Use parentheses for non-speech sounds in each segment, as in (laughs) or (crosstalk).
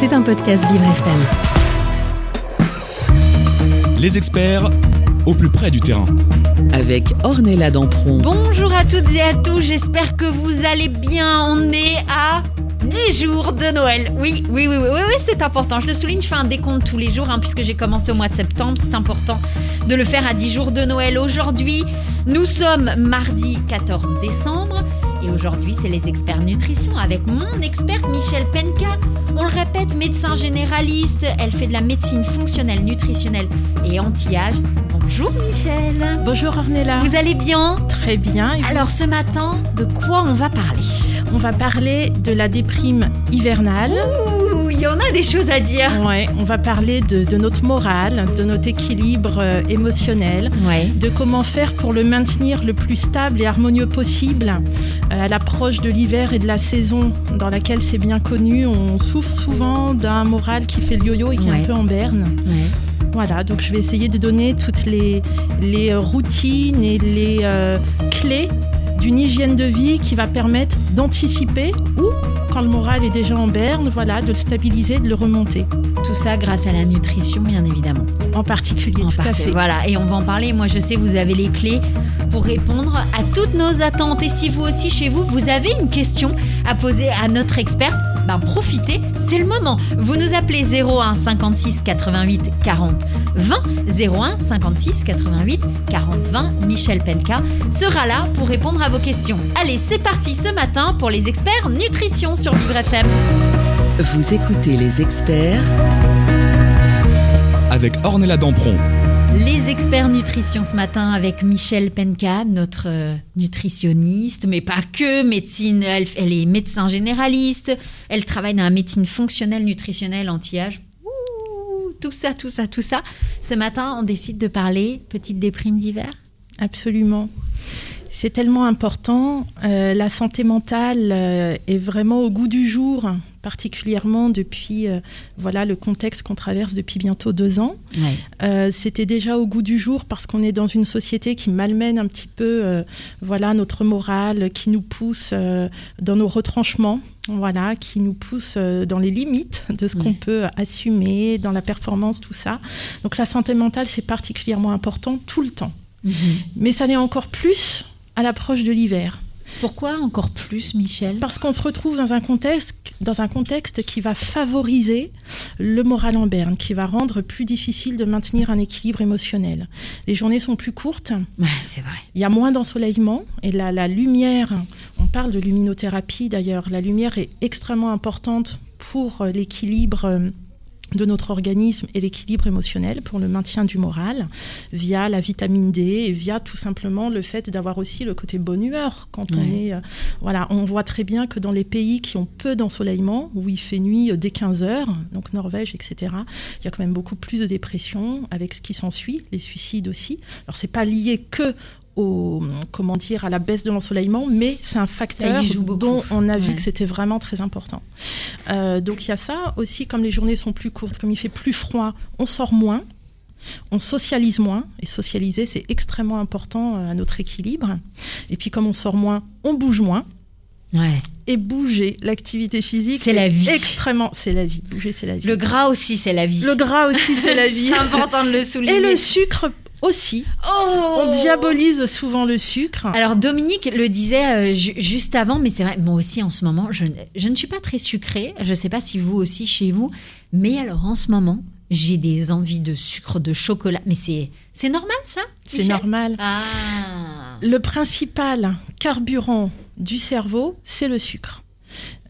C'est un podcast Vivre FM. Les experts au plus près du terrain. avec Ornella Dampron. Bonjour à toutes et à tous, j'espère que vous allez bien. On est à 10 jours de Noël. Oui, oui, oui, oui, oui, oui, c'est important. Je le souligne, je fais un décompte tous les jours hein, puisque j'ai commencé au mois de septembre. C'est important de le faire à 10 jours de Noël. Aujourd'hui, nous sommes mardi 14 décembre. Et aujourd'hui, c'est les experts nutrition avec mon experte Michel Penka. On le répète, médecin généraliste. Elle fait de la médecine fonctionnelle, nutritionnelle et anti-âge. Bonjour Michel. Bonjour Ornella. Vous allez bien? Très bien. Et Alors ce matin, de quoi on va parler? On va parler de la déprime hivernale. Ouh, y en a des choses à dire. Ouais, on va parler de, de notre morale, de notre équilibre euh, émotionnel, Ouais. de comment faire pour le maintenir le plus stable et harmonieux possible euh, à l'approche de l'hiver et de la saison dans laquelle c'est bien connu. On souffre souvent d'un moral qui fait le yo-yo et qui est un peu en berne. Voilà, donc je vais essayer de donner toutes les, les routines et les euh, clés d'une hygiène de vie qui va permettre d'anticiper ou, quand le moral est déjà en berne, voilà, de le stabiliser, de le remonter. Tout ça grâce à la nutrition, bien évidemment. En particulier, En tout à fait. Voilà, et on va en parler. Moi, je sais, vous avez les clés pour répondre à toutes nos attentes. Et si vous aussi, chez vous, vous avez une question à poser à notre experte, ben profitez, c'est le moment. Vous nous appelez 01 56 88 40 20 01 56 88 40 20. Michel Penka sera là pour répondre à vos questions. Allez, c'est parti ce matin pour les experts nutrition sur Vivre FM. Vous écoutez les experts Avec Ornella Dampron. Les experts nutrition ce matin avec Michel Penka, notre euh, nutritionniste, mais pas que, médecine, elle, est médecin généraliste, elle travaille dans la médecine fonctionnelle, nutritionnelle, anti-âge. Tout ça, tout ça, tout ça. Ce matin, on décide de parler petite déprime d'hiver. Absolument. C'est tellement important. Euh, la santé mentale euh, est vraiment au goût du jour, particulièrement depuis euh, voilà le contexte qu'on traverse depuis bientôt deux ans. Euh, C'était déjà au goût du jour parce qu'on est dans une société qui malmène un petit peu euh, voilà notre morale, qui nous pousse dans nos retranchements, voilà, qui nous pousse dans les limites de ce Ouais. qu'on peut assumer, dans la performance, tout ça. Donc la santé mentale, c'est particulièrement important tout le temps. Mais ça l'est encore plus à l'approche de l'hiver. Pourquoi encore plus, Michel? Parce qu'on se retrouve dans un contexte, dans un contexte qui va favoriser le moral en berne, qui va rendre plus difficile de maintenir un équilibre émotionnel. Les journées sont plus courtes, Ouais, c'est vrai. il y a moins d'ensoleillement et la, la lumière, on parle de luminothérapie d'ailleurs, la lumière est extrêmement importante pour euh, l'équilibre euh, de notre organisme et l'équilibre émotionnel pour le maintien du moral via la vitamine D et via tout simplement le fait d'avoir aussi le côté bonne humeur quand on est euh, voilà on voit très bien que dans les pays qui ont peu d'ensoleillement où il fait nuit euh, dès 15 heures donc Norvège etc il y a quand même beaucoup plus de dépression avec ce qui s'ensuit les suicides aussi. Alors c'est pas lié que au, comment dire, à la baisse de l'ensoleillement, mais c'est un facteur dont on a vu Ouais. que c'était vraiment très important. Euh, donc il y a ça aussi, comme les journées sont plus courtes, comme il fait plus froid, on sort moins, on socialise moins, et socialiser c'est extrêmement important euh, à notre équilibre. Et puis comme on sort moins, on bouge moins. Ouais. Et bouger, l'activité physique, C'est la vie. Extrêmement, c'est la vie. Bouger, c'est la vie. Le gras aussi, c'est la vie. Le gras aussi, c'est la (laughs) vie. C'est important de le souligner. Et le sucre aussi. Oh On diabolise souvent le sucre. Alors Dominique le disait euh, ju- juste avant, mais c'est vrai, moi aussi en ce moment, je, ne- je ne suis pas très sucrée. Je ne sais pas si vous aussi chez vous, mais alors en ce moment, j'ai des envies de sucre, de chocolat. Mais c'est c'est normal ça C'est normal. Ah. Le principal carburant du cerveau, c'est le sucre.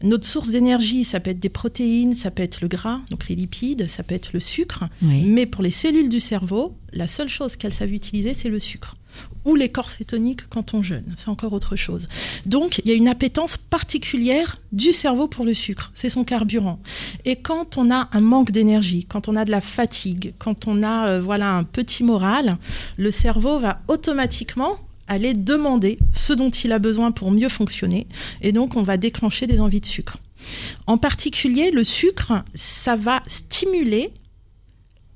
Notre source d'énergie, ça peut être des protéines, ça peut être le gras, donc les lipides, ça peut être le sucre. Oui. Mais pour les cellules du cerveau, la seule chose qu'elles savent utiliser, c'est le sucre. Ou les corps cétoniques quand on jeûne, c'est encore autre chose. Donc, il y a une appétence particulière du cerveau pour le sucre, c'est son carburant. Et quand on a un manque d'énergie, quand on a de la fatigue, quand on a euh, voilà un petit moral, le cerveau va automatiquement aller demander ce dont il a besoin pour mieux fonctionner. Et donc, on va déclencher des envies de sucre. En particulier, le sucre, ça va stimuler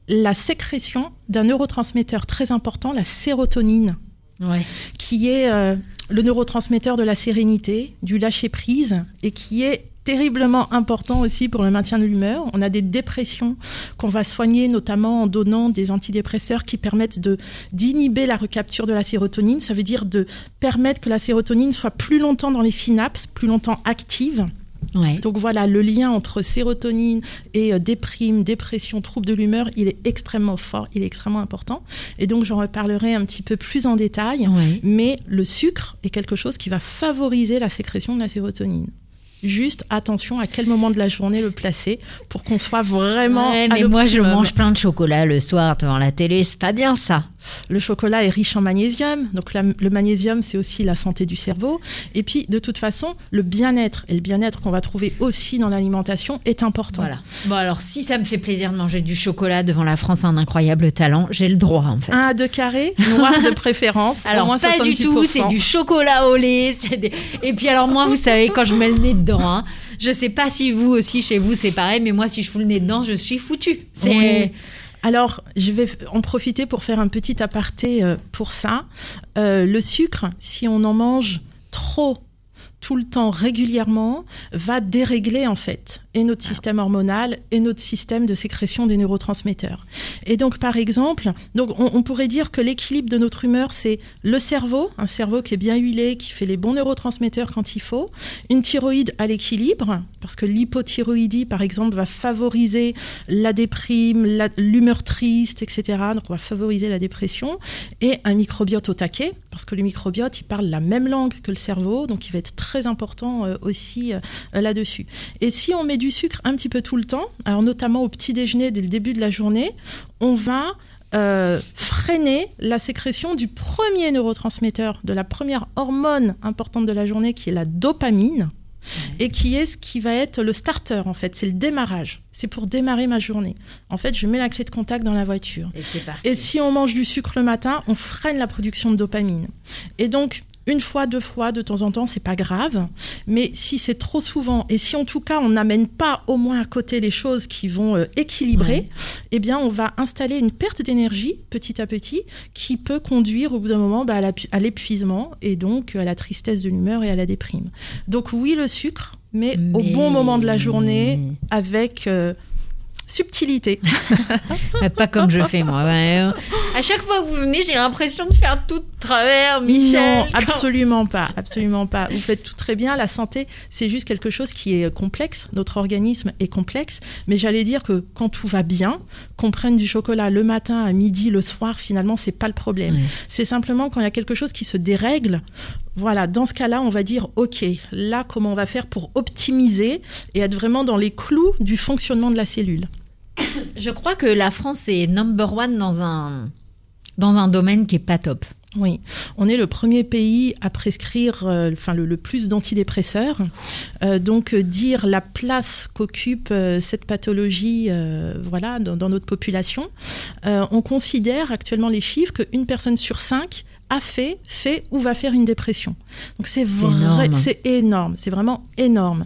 la sécrétion d'un neurotransmetteur très important, la sérotonine, Ouais. qui est euh, le neurotransmetteur de la sérénité, du lâcher-prise, et qui est terriblement important aussi pour le maintien de l'humeur. On a des dépressions qu'on va soigner notamment en donnant des antidépresseurs qui permettent de d'inhiber la recapture de la sérotonine. Ça veut dire de permettre que la sérotonine soit plus longtemps dans les synapses, plus longtemps active. Ouais. Donc voilà, le lien entre sérotonine et euh, déprime, dépression, trouble de l'humeur, il est extrêmement fort, il est extrêmement important. Et donc j'en reparlerai un petit peu plus en détail. Ouais. Mais le sucre est quelque chose qui va favoriser la sécrétion de la sérotonine. Juste attention à quel moment de la journée le placer pour qu'on soit vraiment. Ouais, à mais moi, je mange plein de chocolat le soir devant la télé. C'est pas bien ça. Le chocolat est riche en magnésium, donc la- le magnésium c'est aussi la santé du cerveau. Et puis de toute façon, le bien-être et le bien-être qu'on va trouver aussi dans l'alimentation est important. Voilà. Bon, alors, si ça me fait plaisir de manger du chocolat devant la France un incroyable talent, j'ai le droit, en fait. Un à deux carrés, noir de préférence. au Alors moins pas du 70%. tout, c'est du chocolat au lait. des- Et puis alors moi, vous savez, quand je mets le nez dedans, hein, je sais pas si vous aussi chez vous c'est pareil, mais moi si je fous le nez dedans, je suis foutue. C'est Oui. Alors, je vais en profiter pour faire un petit aparté euh, pour ça. Euh, le sucre, si on en mange trop tout le temps régulièrement va dérégler en fait et notre système hormonal et notre système de sécrétion des neurotransmetteurs. Et donc par exemple, donc on, on pourrait dire que l'équilibre de notre humeur c'est le cerveau, un cerveau qui est bien huilé, qui fait les bons neurotransmetteurs quand il faut, une thyroïde à l'équilibre parce que l'hypothyroïdie par exemple va favoriser la déprime, l'humeur triste, etc. Donc on va favoriser la dépression et un microbiote au taquet parce que le microbiote il parle la même langue que le cerveau, donc il va être très important euh, aussi euh, là-dessus. Et si on met du sucre un petit peu tout le temps, alors notamment au petit déjeuner dès le début de la journée, on va euh, freiner la sécrétion du premier neurotransmetteur, de la première hormone importante de la journée qui est la dopamine et qui est ce qui va être le starter en fait, c'est le démarrage. C'est pour démarrer ma journée. En fait, je mets la clé de contact dans la voiture. Et c'est parti. Et si on mange du sucre le matin, on freine la production de dopamine. Et donc, une fois, deux fois, de temps en temps, c'est pas grave. Mais si c'est trop souvent, et si en tout cas on n'amène pas au moins à côté les choses qui vont euh, équilibrer, Ouais. eh bien, on va installer une perte d'énergie petit à petit qui peut conduire au bout d'un moment bah, à l'épuisement et donc à la tristesse de l'humeur et à la déprime. Donc oui, le sucre, mais, au bon moment de la journée, avec euh, subtilité. (laughs) Pas comme je fais moi. ouais. À chaque fois que vous venez, j'ai l'impression de faire tout de travers, Michel. Non, absolument pas, absolument pas. Vous faites tout très bien. La santé, c'est juste quelque chose qui est complexe. Notre organisme est complexe, mais j'allais dire que quand tout va bien, qu'on prenne du chocolat le matin, à midi, le soir, finalement, c'est pas le problème. Ouais. C'est simplement quand il y a quelque chose qui se dérègle. Voilà, dans ce cas-là, on va dire, OK, là, comment on va faire pour optimiser et être vraiment dans les clous du fonctionnement de la cellule (coughs) Je crois que la France est number one dans un dans un domaine qui est pas top. Oui, on est le premier pays à prescrire euh, enfin, le, le plus d'antidépresseurs. Euh, donc euh, dire la place qu'occupe euh, cette pathologie voilà, dans, dans notre population. On considère actuellement les chiffres qu'une personne sur cinq a fait, fait ou va faire une dépression. Donc c'est vrai, énorme. c'est énorme, c'est vraiment énorme.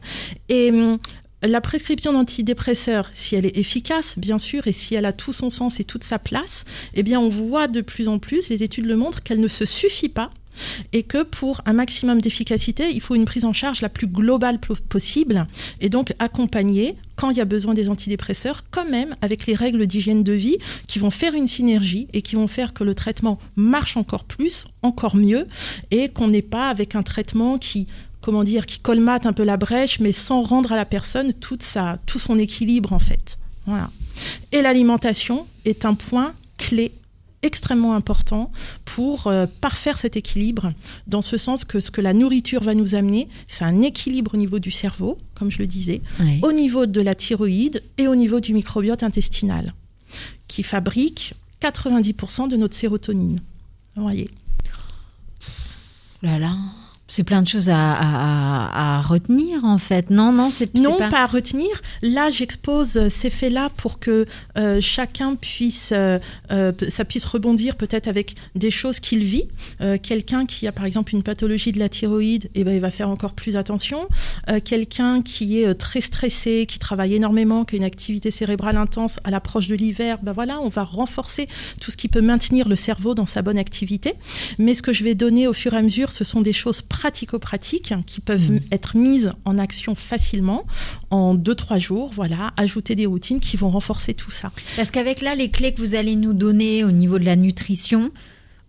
Et hum, la prescription d'antidépresseurs, si elle est efficace, bien sûr, et si elle a tout son sens et toute sa place, eh bien, on voit de plus en plus, les études le montrent, qu'elle ne se suffit pas et que pour un maximum d'efficacité, il faut une prise en charge la plus globale po- possible et donc accompagner quand il y a besoin des antidépresseurs, quand même avec les règles d'hygiène de vie qui vont faire une synergie et qui vont faire que le traitement marche encore plus, encore mieux et qu'on n'est pas avec un traitement qui comment dire, qui colmate un peu la brèche, mais sans rendre à la personne toute sa, tout son équilibre en fait. Voilà. Et l'alimentation est un point clé extrêmement important pour euh, parfaire cet équilibre, dans ce sens que ce que la nourriture va nous amener, c'est un équilibre au niveau du cerveau, comme je le disais, au niveau de la thyroïde et au niveau du microbiote intestinal, qui fabrique 90% de notre sérotonine. Vous voyez? Là là, c'est plein de choses à, à- retenir en fait. Non, non, c'est Non, pas. pas... à retenir. Là, j'expose euh, ces faits-là pour que euh, chacun puisse, euh, ça puisse rebondir peut-être avec des choses qu'il vit. Euh, Quelqu'un qui a par exemple une pathologie de la thyroïde, eh ben, il va faire encore plus attention. Quelqu'un qui est très stressé, qui travaille énormément, qui a une activité cérébrale intense à l'approche de l'hiver, ben voilà, on va renforcer tout ce qui peut maintenir le cerveau dans sa bonne activité. Mais ce que je vais donner au fur et à mesure, ce sont des choses pratico-pratiques qui peuvent mmh. être mises en action facilement en 2-3 jours. Voilà, ajouter des routines qui vont renforcer tout ça. Parce qu'avec là, les clés que vous allez nous donner au niveau de la nutrition,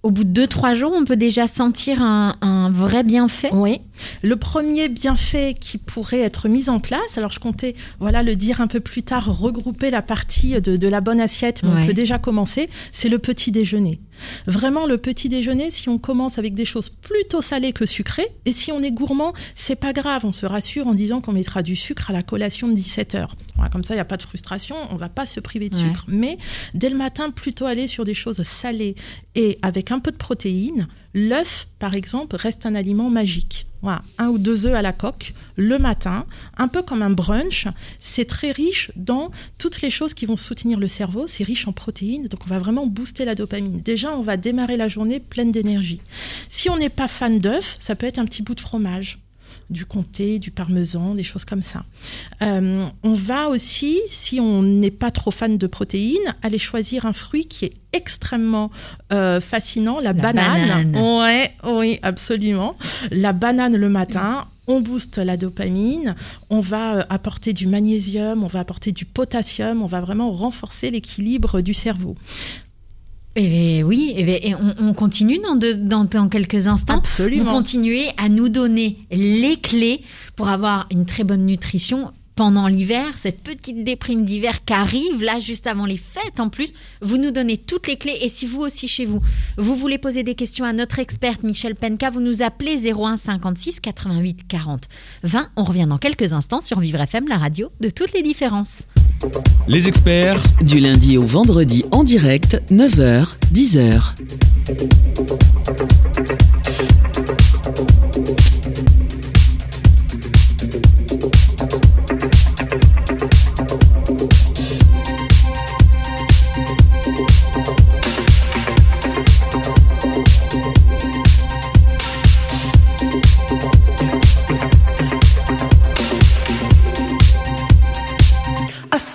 au bout de 2-3 jours, on peut déjà sentir un, vrai bienfait? Oui. Le premier bienfait qui pourrait être mis en place, alors je comptais voilà, le dire un peu plus tard, regrouper la partie de, la bonne assiette, mais on peut déjà commencer, c'est le petit déjeuner. Vraiment, le petit déjeuner, si on commence avec des choses plutôt salées que sucrées, et si on est gourmand, c'est pas grave, on se rassure en disant qu'on mettra du sucre à la collation de 17 heures. comme ça, il n'y a pas de frustration, on va pas se priver de sucre. Mais dès le matin, plutôt aller sur des choses salées et avec un peu de protéines. L'œuf, par exemple, reste un aliment magique. Un ou deux œufs à la coque le matin, un peu comme un brunch. C'est très riche dans toutes les choses qui vont soutenir le cerveau. C'est riche en protéines, donc on va vraiment booster la dopamine. Déjà, on va démarrer la journée pleine d'énergie. Si on n'est pas fan d'œufs, ça peut être un petit bout de fromage du comté, du parmesan, des choses comme ça. Euh, on va aussi, si on n'est pas trop fan de protéines, aller choisir un fruit qui est extrêmement euh, fascinant, la, banane. Ouais, oui, absolument. La banane le matin. On booste la dopamine, on va euh, apporter du magnésium, on va apporter du potassium, on va vraiment renforcer l'équilibre du cerveau. Eh oui, eh et on, continue dans, dans, quelques instants. Absolument. Vous continuez à nous donner les clés pour avoir une très bonne nutrition pendant l'hiver, cette petite déprime d'hiver qui arrive là juste avant les fêtes en plus, vous nous donnez toutes les clés et si vous aussi chez vous, vous voulez poser des questions à notre experte Michel Penka, vous nous appelez 01 56 88 40 20. On revient dans quelques instants sur Vivre FM, la radio de toutes les différences. Les experts du lundi au vendredi en direct 9h 10h.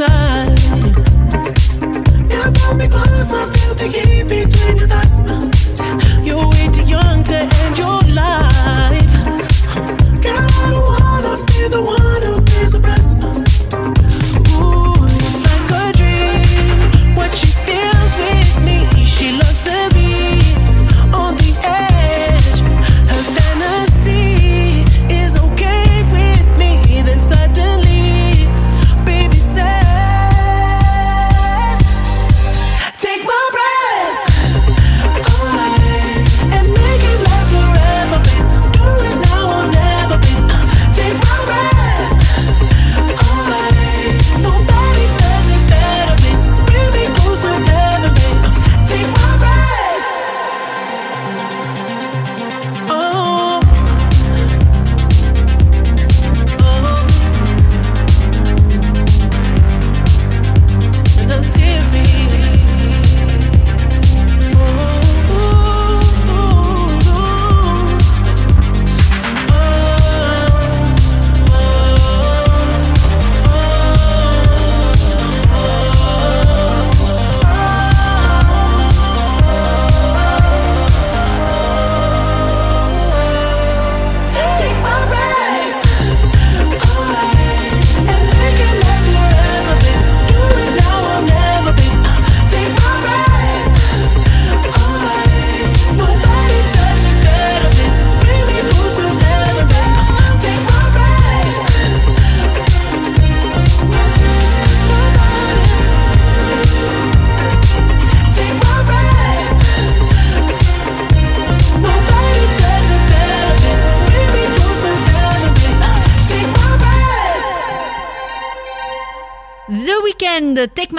On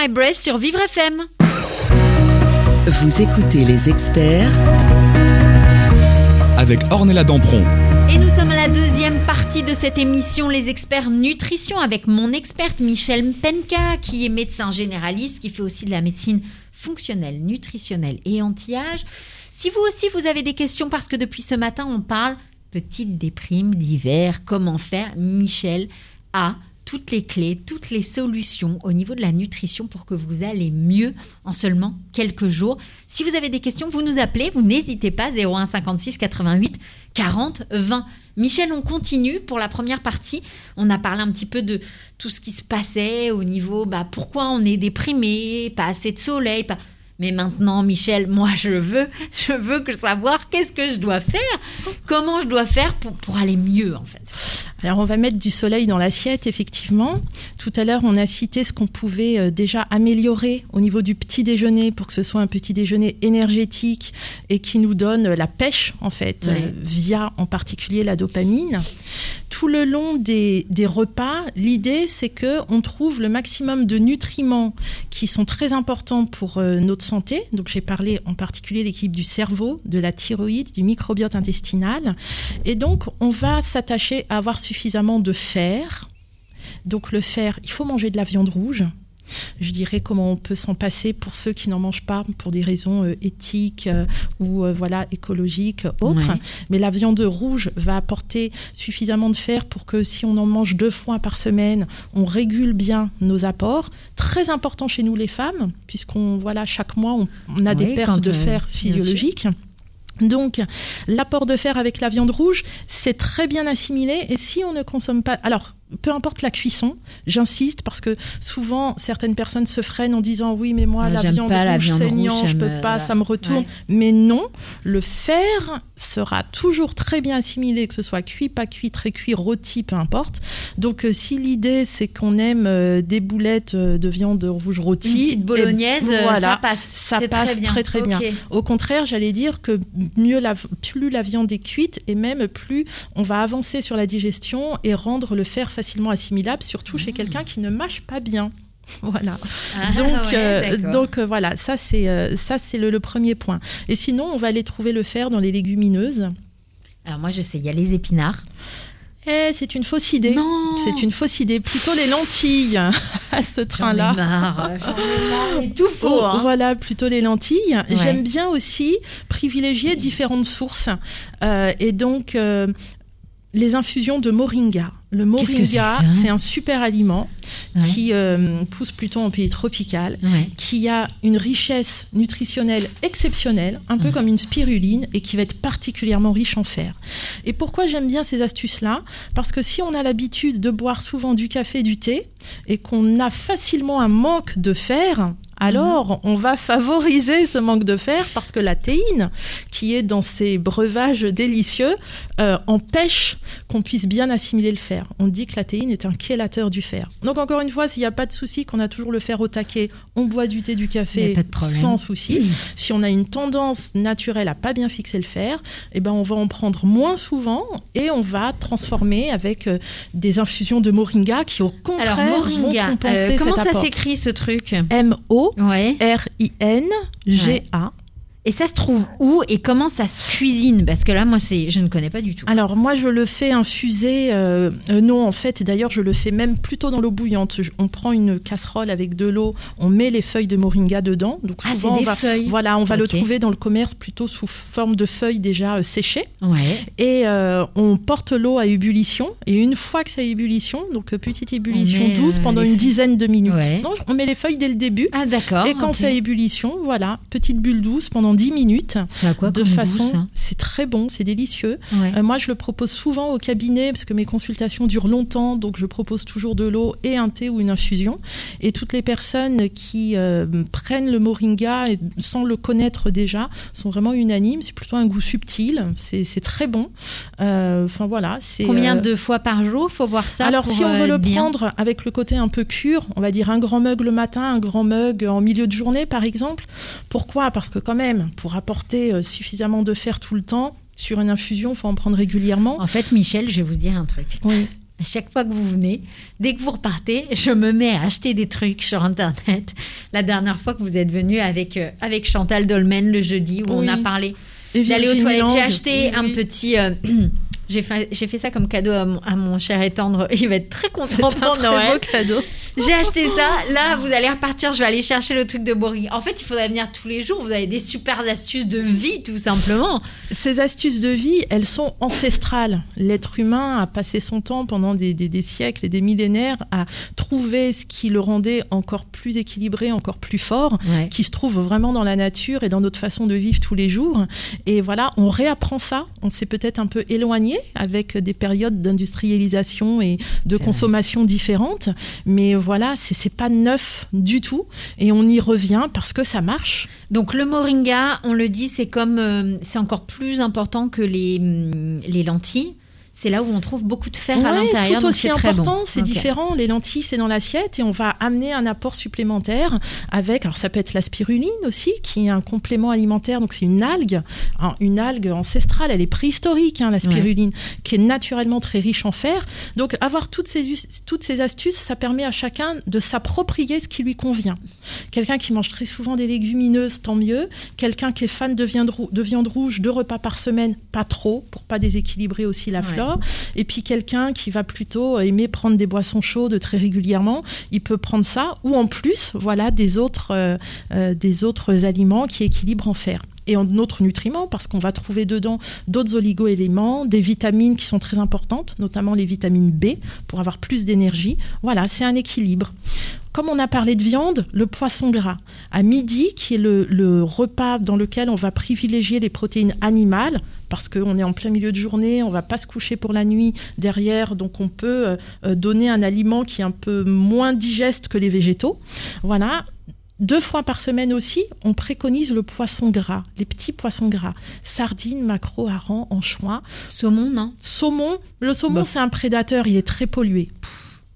My Breath sur Vivre FM. Vous écoutez les experts avec Ornella Dampron. Et nous sommes à la deuxième partie de cette émission, les experts nutrition, avec mon experte Michel Penka, qui est médecin généraliste, qui fait aussi de la médecine fonctionnelle, nutritionnelle et anti-âge. Si vous aussi vous avez des questions, parce que depuis ce matin on parle petite déprime d'hiver, comment faire, Michel a toutes les clés, toutes les solutions au niveau de la nutrition pour que vous allez mieux en seulement quelques jours. Si vous avez des questions, vous nous appelez, vous n'hésitez pas, 01 56 88 40 20. Michel, on continue pour la première partie. On a parlé un petit peu de tout ce qui se passait au niveau, bah, pourquoi on est déprimé, pas assez de soleil, pas... Mais maintenant, Michel, moi, je veux, je veux que savoir qu'est-ce que je dois faire, comment je dois faire pour, pour aller mieux, en fait. Alors on va mettre du soleil dans l'assiette, effectivement. Tout à l'heure, on a cité ce qu'on pouvait euh, déjà améliorer au niveau du petit déjeuner pour que ce soit un petit déjeuner énergétique et qui nous donne la pêche, en fait, Ouais. euh, via en particulier la dopamine. Tout le long des, des repas, l'idée, c'est que on trouve le maximum de nutriments qui sont très importants pour euh, notre santé. Donc j'ai parlé en particulier l'équipe du cerveau, de la thyroïde, du microbiote intestinal. Et donc on va s'attacher à avoir suffisamment de fer. Donc le fer, il faut manger de la viande rouge. Je dirais comment on peut s'en passer pour ceux qui n'en mangent pas pour des raisons euh, éthiques euh, ou euh, voilà écologiques autres. Ouais. Mais la viande rouge va apporter suffisamment de fer pour que si on en mange deux fois par semaine, on régule bien nos apports. Très important chez nous les femmes, puisqu'on voilà chaque mois on, on a Oui, des pertes de fer physiologiques. Donc, l'apport de fer avec la viande rouge, c'est très bien assimilé. Et si on ne consomme pas, alors, peu importe la cuisson, j'insiste parce que souvent certaines personnes se freinent en disant oui, mais moi Ah, la viande pas la rouge viande saignant, rouge, je peux j'aime, pas, euh, ça me retourne. ouais. Mais non, le fer sera toujours très bien assimilé, que ce soit cuit, pas cuit, très cuit, rôti, peu importe. Donc, euh, si l'idée c'est qu'on aime euh, des boulettes euh, de viande rouge rôtie, Une petite bolognaise, euh, voilà, ça passe. ça passe très très bien. Au contraire, j'allais dire que mieux la, plus la viande est cuite et même plus on va avancer sur la digestion et rendre le fer facilement assimilable, surtout chez quelqu'un qui ne mâche pas bien. (laughs) Voilà. Ah, donc, ouais, euh, donc euh, voilà, ça c'est euh, ça c'est le, le premier point. Et sinon, on va aller trouver le fer dans les légumineuses. Alors moi, je sais, il y a les épinards. Eh, c'est une fausse idée. Non C'est une fausse idée. Plutôt les lentilles (laughs) à ce J'en ai train-là. marre, (laughs) j'en ai marre, tout faux. Oh, hein. Voilà, plutôt les lentilles. J'aime bien aussi privilégier différentes sources. Et donc, les infusions de moringa. Le moringa, c'est un super aliment Ouais. qui euh, pousse plutôt en pays tropical, Ouais. qui a une richesse nutritionnelle exceptionnelle, un peu comme une spiruline, et qui va être particulièrement riche en fer. Et pourquoi j'aime bien ces astuces-là? Parce que si on a l'habitude de boire souvent du café, du thé, et qu'on a facilement un manque de fer, alors on va favoriser ce manque de fer parce que la théine, qui est dans ces breuvages délicieux, euh, empêche qu'on puisse bien assimiler le fer. On dit que la théine est un chélateur du fer. Donc encore une fois, s'il n'y a pas de souci, qu'on a toujours le fer au taquet, on boit du thé, du café sans souci. (clears throat) Si on a une tendance naturelle à pas bien fixer le fer, eh ben on va en prendre moins souvent et on va transformer avec euh, des infusions de moringa qui au contraire Alors, moringa, vont compenser euh, comment cet ça s'écrit ce truc? M O Ouais. R I N G A. Et ça se trouve où et comment ça se cuisine? Parce que là, moi, c'est, je ne connais pas du tout. Alors moi je le fais infuser, euh, euh, non en fait d'ailleurs je le fais même plutôt dans l'eau bouillante. Je- on prend une casserole avec de l'eau, on met les feuilles de moringa dedans. Donc Ah, c'est souvent on des va, feuilles. voilà, on va le trouver dans le commerce plutôt sous forme de feuilles déjà euh, séchées. Ouais. Et on porte l'eau à ébullition. Et une fois que c'est ébullition, donc petite ébullition douce pendant une dizaine de minutes. Ouais. Non, on met les feuilles dès le début. Ah, d'accord. et quand ok. c'est ébullition, voilà, petite bulle douce pendant 10 minutes. C'est à quoi de façon, ça c'est très bon, c'est délicieux. Ouais. Euh, moi, je le propose souvent au cabinet parce que mes consultations durent longtemps, donc je propose toujours de l'eau et un thé ou une infusion. Et toutes les personnes qui euh, prennent le moringa et- sans le connaître déjà sont vraiment unanimes. C'est plutôt un goût subtil, c'est très bon. Euh, Enfin voilà, c'est Combien de fois par jour faut boire ça alors, pour, si on veut le bien prendre avec le côté un peu cure, on va dire un grand mug le matin, un grand mug en milieu de journée, par exemple. Pourquoi? Parce que quand même, pour apporter euh, suffisamment de fer tout le temps, sur une infusion, faut en prendre régulièrement. En fait, Michel, je vais vous dire un truc. Oui. à chaque fois que vous venez, dès que vous repartez, je me mets à acheter des trucs sur Internet. La dernière fois que vous êtes venu avec, euh, avec Chantal Dolmen le jeudi, où Oui. on a parlé d'aller aux toilettes, j'ai acheté oui, un petit... euh, (clears throat) j'ai fait, j'ai fait ça comme cadeau à mon, à mon cher et tendre. (laughs) Il va être très content un pour très Noël. beau cadeau. J'ai acheté ça. Là, vous allez repartir. Je vais aller chercher le truc de Bourg. En fait, il faudrait venir tous les jours. Vous avez des super astuces de vie, tout simplement. Ces astuces de vie, elles sont ancestrales. L'être humain a passé son temps pendant des, des- des siècles et des millénaires à trouver ce qui le rendait encore plus équilibré, encore plus fort, Ouais. qui se trouve vraiment dans la nature et dans notre façon de vivre tous les jours. Et voilà, on réapprend ça. On s'est peut-être un peu éloigné avec des périodes d'industrialisation et de consommation différentes. Mais voilà, c'est pas neuf du tout. Et on y revient parce que ça marche. Donc le moringa, on le dit, c'est comme euh, c'est encore plus important que les hum, les lentilles. C'est là où on trouve beaucoup de fer à Ouais, l'intérieur. Tout donc aussi très important, bon. c'est différent. Les lentilles, c'est dans l'assiette et on va amener un apport supplémentaire avec, alors ça peut être la spiruline aussi, qui est un complément alimentaire. Donc c'est une algue, hein, une algue ancestrale. Elle est préhistorique, hein, la spiruline, qui est naturellement très riche en fer. Donc avoir toutes ces, toutes ces astuces, ça permet à chacun de s'approprier ce qui lui convient. Quelqu'un qui mange très souvent des légumineuses, tant mieux. Quelqu'un qui est fan de viande, de viande rouge, deux repas par semaine, pas trop, pour pas déséquilibrer aussi la Ouais. flore. Et puis quelqu'un qui va plutôt aimer prendre des boissons chaudes très régulièrement, il peut prendre ça ou en plus, voilà, des autres, euh, euh, des autres aliments qui équilibrent en fer. Et en autres nutriments, parce qu'on va trouver dedans d'autres oligo-éléments, des vitamines qui sont très importantes, notamment les vitamines B, pour avoir plus d'énergie. Voilà, c'est un équilibre. Comme on a parlé de viande, le poisson gras. À midi, qui est le, le repas dans lequel on va privilégier les protéines animales, parce qu'on est en plein milieu de journée, on va pas se coucher pour la nuit derrière, donc on peut euh, euh, donner un aliment qui est un peu moins digeste que les végétaux. Voilà. Deux fois par semaine aussi, on préconise le poisson gras, les petits poissons gras. Sardines, maquereaux, harengs, anchois. Saumon, non? Saumon, le saumon Bah. c'est un prédateur, il est très pollué.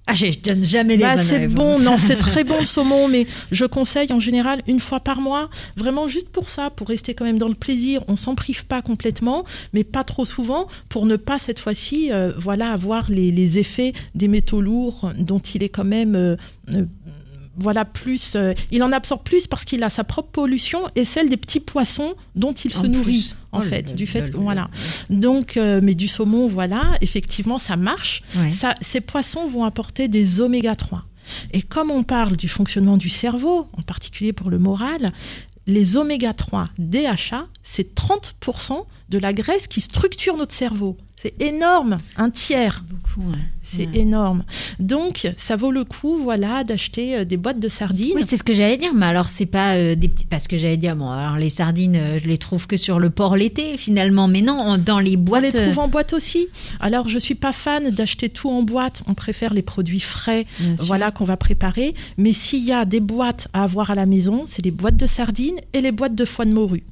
Ah, je donne jamais des Bah, bonnes c'est bon, non, c'est (laughs) très bon le saumon, mais je conseille en général une fois par mois, vraiment juste pour ça, pour rester quand même dans le plaisir. On s'en prive pas complètement, mais pas trop souvent, pour ne pas cette fois-ci, euh, voilà, avoir les, les effets des métaux lourds dont il est quand même. euh, euh, voilà plus, euh, il en absorbe plus parce qu'il a sa propre pollution et celle des petits poissons dont il En se nourrit en Oh fait, du fait que voilà. Donc, euh, mais du saumon, voilà, effectivement, ça marche. Ouais. Ça, ces poissons vont apporter des oméga 3. Et comme on parle du fonctionnement du cerveau, en particulier pour le moral, les oméga 3 DHA, c'est 30% de la graisse qui structure notre cerveau. C'est énorme, un tiers. Beaucoup, ouais. C'est Ouais. énorme. Donc, ça vaut le coup, voilà, d'acheter euh, des boîtes de sardines. Oui, c'est ce que j'allais dire, mais alors c'est pas euh, des petits. Parce que j'allais dire, bon, alors les sardines, euh, je les trouve que sur le port l'été finalement, mais non, dans les On boîtes. les euh, trouve en boîte aussi. Alors, je suis pas fan d'acheter tout en boîte. On préfère les produits frais, bien voilà, qu'on va préparer. Mais s'il y a des boîtes à avoir à la maison, c'est les boîtes de sardines et les boîtes de foie de morue.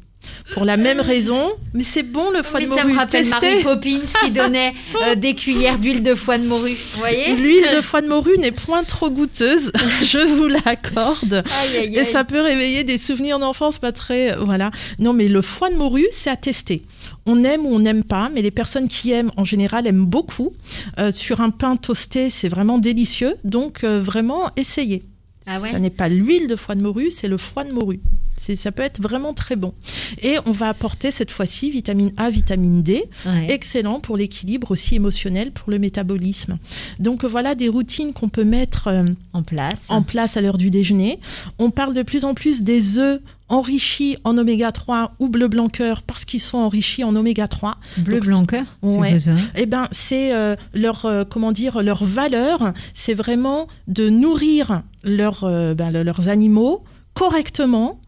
Pour la même raison, mais c'est bon le foie Mais de ça morue. me rappelle Testez. Mary Poppins qui donnait euh, (laughs) des cuillères d'huile de foie de morue. Vous voyez L'huile de foie de morue n'est point trop goûteuse, (laughs) je vous l'accorde. Aïe, aïe, Et ça peut réveiller des souvenirs d'enfance pas très. euh, Voilà. Non, mais le foie de morue, c'est à tester. On aime ou on n'aime pas, mais les personnes qui aiment, en général, aiment beaucoup. Euh, sur un pain toasté, c'est vraiment délicieux. Donc, euh, vraiment, essayez. Ah ouais Ça n'est pas l'huile de foie de morue, c'est le foie de morue. C'est- Ça peut être vraiment très bon. Et on va apporter cette fois-ci vitamine A, vitamine D, Ouais. excellent pour l'équilibre aussi émotionnel, pour le métabolisme. Donc voilà des routines qu'on peut mettre euh, En place. en place à l'heure du déjeuner. On parle de plus en plus des œufs enrichis en oméga 3 ou bleu blanc cœur parce qu'ils sont enrichis en oméga 3. Bleu, blanc, cœur. Ouais. Eh ben, c'est euh, leur euh, comment dire leur valeur, c'est vraiment de nourrir euh, ben, le- leurs animaux correctement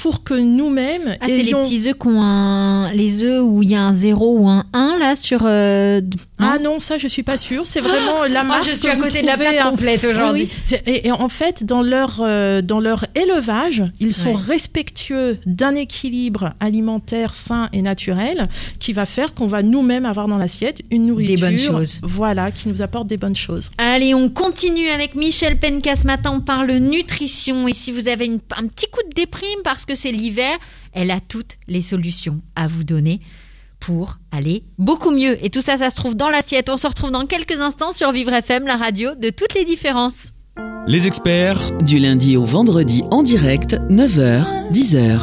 pour que nous-mêmes Ah, c'est les petits œufs qui ont un. Les œufs où il y a un 0 ou un 1 là sur. euh, non Ah non, ça je suis pas sûre. C'est vraiment la Ah, marque. je suis à côté de la plaque à- complète Oui, aujourd'hui. oui. Et, et en fait, dans leur, euh, dans leur élevage, ils sont Ouais. respectueux d'un équilibre alimentaire sain et naturel qui va faire qu'on va nous-mêmes avoir dans l'assiette une nourriture bonnes choses. Voilà, qui nous apporte des bonnes choses. Allez, on continue avec Michel Penka ce matin. On parle nutrition. Et si vous avez une- un petit coup de déprime parce que c'est l'hiver, elle a toutes les solutions à vous donner. pour aller beaucoup mieux. Et tout ça, ça se trouve dans l'assiette. On se retrouve dans quelques instants sur Vivre FM, la radio de toutes les différences. Les experts Du lundi au vendredi en direct, 9h, 10h.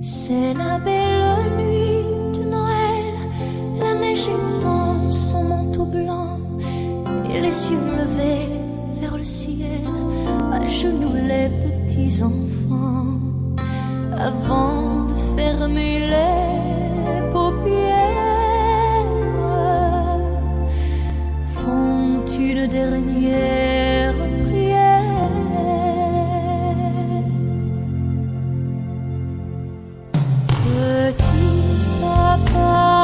C'est la belle nuit de Noël, la neige étend son manteau blanc et les yeux levés vers le ciel, à genoux les petits enfants, avant de fermer les paupières, font une dernière prière? Petit papa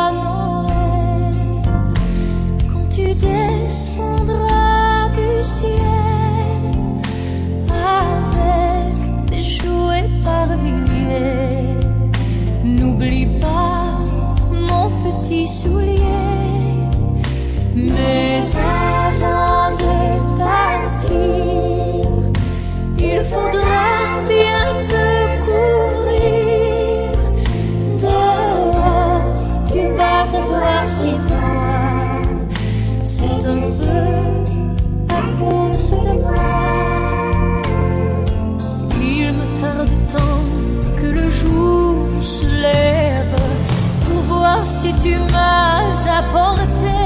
m'as apporté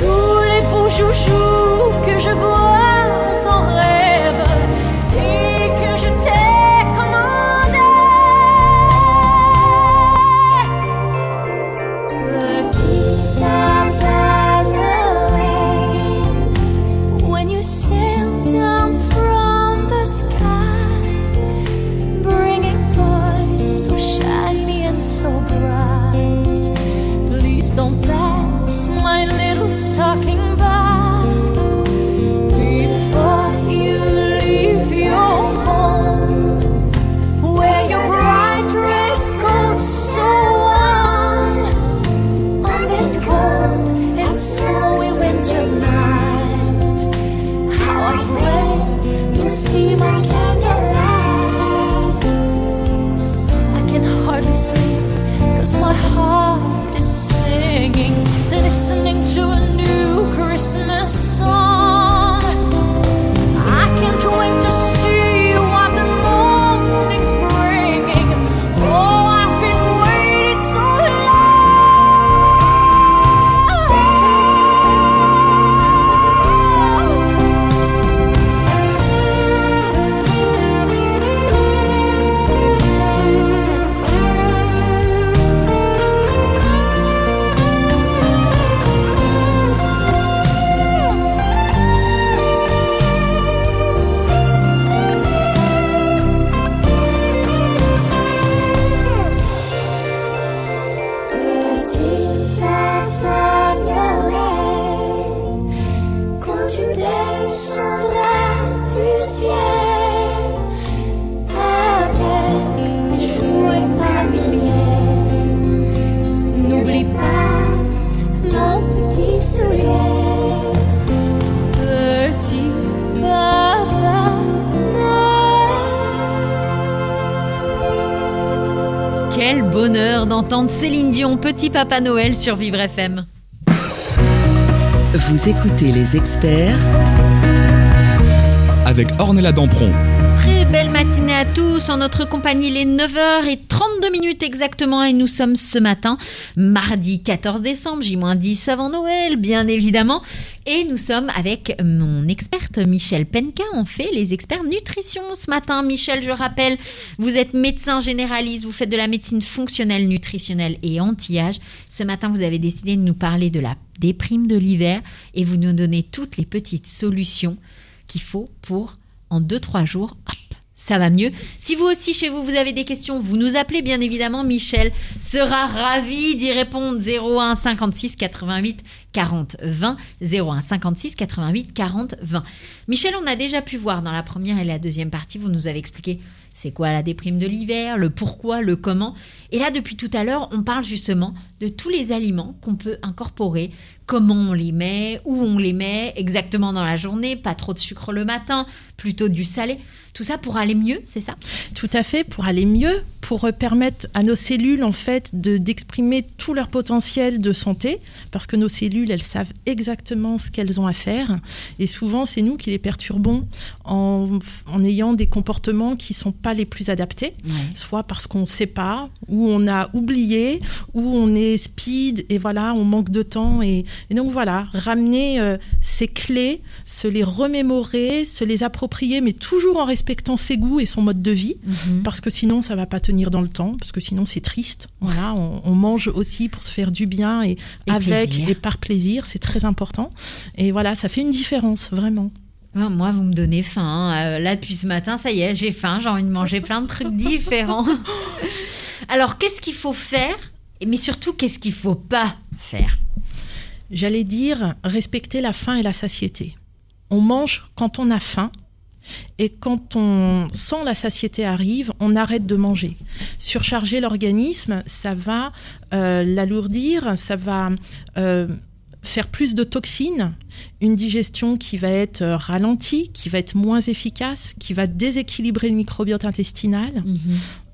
tous les beaux joujoux listening to a new Dion, Petit Papa Noël sur Vivre FM. Vous écoutez les experts avec Ornella Dampron. Très belle matinée à tous. En notre compagnie, les 9h32 minutes exactement. Et nous sommes ce matin, mardi 14 décembre, J-10 avant Noël, bien évidemment. Et nous sommes avec mon experte Michel Penka. On fait les experts nutrition ce matin. Michel, je rappelle, vous êtes médecin généraliste, vous faites de la médecine fonctionnelle, nutritionnelle et anti-âge. Ce matin, vous avez décidé de nous parler de la déprime de l'hiver et vous nous donnez toutes les petites solutions qu'il faut pour en 2-3 jours, ça va mieux. Si vous aussi chez vous, vous avez des questions, vous nous appelez bien évidemment. Michel sera ravi d'y répondre. 01 56 88 40 20. 01 56 88 40 20. Michel, on a déjà pu voir dans la première et la deuxième partie, vous nous avez expliqué c'est quoi la déprime de l'hiver, le pourquoi, le comment. Et là, depuis tout à l'heure, on parle justement de tous les aliments qu'on peut incorporer, comment on les met, où on les met, exactement dans la journée, pas trop de sucre le matin, plutôt du salé. Tout ça pour aller mieux, c'est ça? Tout à fait, pour aller mieux, pour euh, permettre à nos cellules en fait de d'exprimer tout leur potentiel de santé, parce que nos cellules, elles savent exactement ce qu'elles ont à faire, et souvent c'est nous qui les perturbons en, en ayant des comportements qui sont pas les plus adaptés, soit parce qu'on ne sait pas, ou on a oublié, ou on est speed et voilà, on manque de temps, et, et donc voilà, ramener euh, ces clés, se les remémorer, se les approprier, mais toujours en respectant ses goûts et son mode de vie, Mhm. parce que sinon ça va pas tenir dans le temps, parce que sinon c'est triste. Voilà, on, on mange aussi pour se faire du bien et, Et avec plaisir. et par plaisir, c'est très important. Et voilà, ça fait une différence vraiment. Ah, Moi, vous me donnez faim. hein. Euh, là, depuis ce matin, ça y est, j'ai faim. J'ai envie de manger plein de trucs (laughs) différents. Alors, qu'est-ce qu'il faut faire? Mais surtout, qu'est-ce qu'il faut pas faire? J'allais dire respecter la faim et la satiété. On mange quand on a faim. Et quand on sent la satiété arrive, on arrête de manger. Surcharger l'organisme, ça va euh, l'alourdir, ça va euh, faire plus de toxines, une digestion qui va être euh, ralentie, qui va être moins efficace, qui va déséquilibrer le microbiote intestinal.